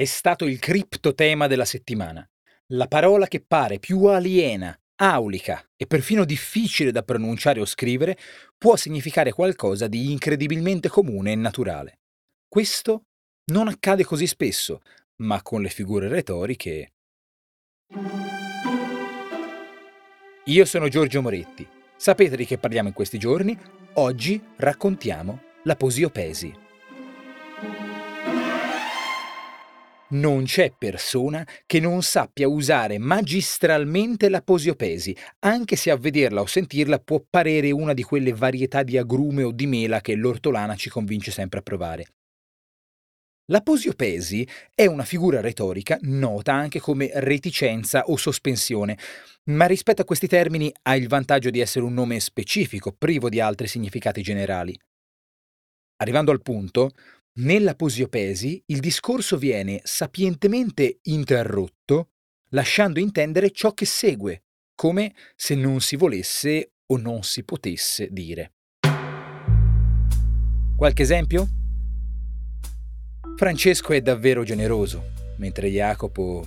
è stato il criptotema della settimana. La parola che pare più aliena, aulica e perfino difficile da pronunciare o scrivere può significare qualcosa di incredibilmente comune e naturale. Questo non accade così spesso, ma con le figure retoriche. Io sono Giorgio Moretti. Sapete di che parliamo in questi giorni? Oggi raccontiamo la posiopesi. Non c'è persona che non sappia usare magistralmente la posiopesi, anche se a vederla o sentirla può parere una di quelle varietà di agrume o di mela che l'ortolana ci convince sempre a provare. La posiopesi è una figura retorica nota anche come reticenza o sospensione, ma rispetto a questi termini ha il vantaggio di essere un nome specifico, privo di altri significati generali. Arrivando al punto, nella posiopesi il discorso viene sapientemente interrotto, lasciando intendere ciò che segue, come se non si volesse o non si potesse dire. Qualche esempio? Francesco è davvero generoso, mentre Jacopo...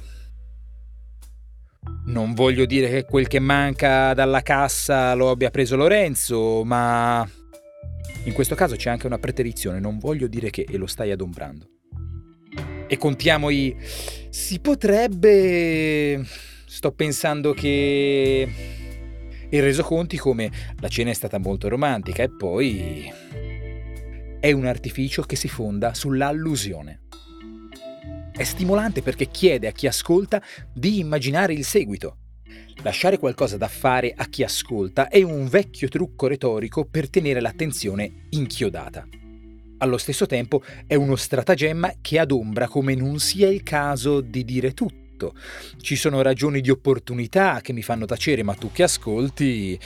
Non voglio dire che quel che manca dalla cassa lo abbia preso Lorenzo, ma in questo caso c'è anche una preterizione, non voglio dire che e lo stai adombrando. E contiamo i... Si potrebbe... Sto pensando che... E reso conti come la cena è stata molto romantica e poi... È un artificio che si fonda sull'allusione. È stimolante perché chiede a chi ascolta di immaginare il seguito, Lasciare qualcosa da fare a chi ascolta è un vecchio trucco retorico per tenere l'attenzione inchiodata. Allo stesso tempo è uno stratagemma che adombra come non sia il caso di dire tutto. Ci sono ragioni di opportunità che mi fanno tacere, ma tu che ascolti...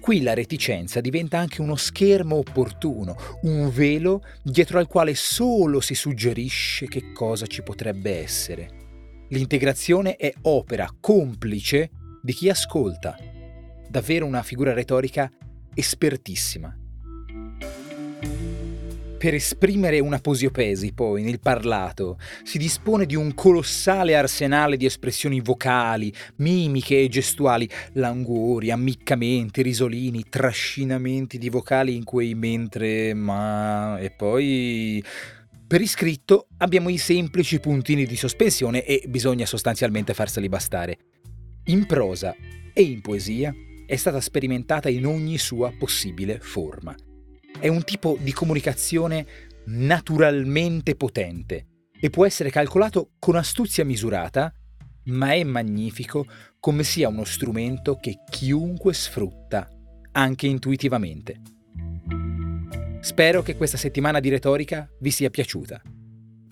Qui la reticenza diventa anche uno schermo opportuno, un velo dietro al quale solo si suggerisce che cosa ci potrebbe essere. L'integrazione è opera complice di chi ascolta. Davvero una figura retorica espertissima. Per esprimere una posiopesi, poi, nel parlato, si dispone di un colossale arsenale di espressioni vocali, mimiche e gestuali, languori, ammiccamenti, risolini, trascinamenti di vocali in quei mentre, ma... e poi... Per iscritto abbiamo i semplici puntini di sospensione e bisogna sostanzialmente farseli bastare in prosa e in poesia è stata sperimentata in ogni sua possibile forma. È un tipo di comunicazione naturalmente potente e può essere calcolato con astuzia misurata, ma è magnifico come sia uno strumento che chiunque sfrutta, anche intuitivamente. Spero che questa settimana di retorica vi sia piaciuta.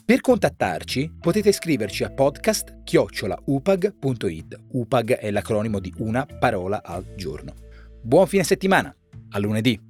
Per contattarci potete scriverci a podcast-upag.it. UPAG è l'acronimo di una parola al giorno. Buon fine settimana, a lunedì!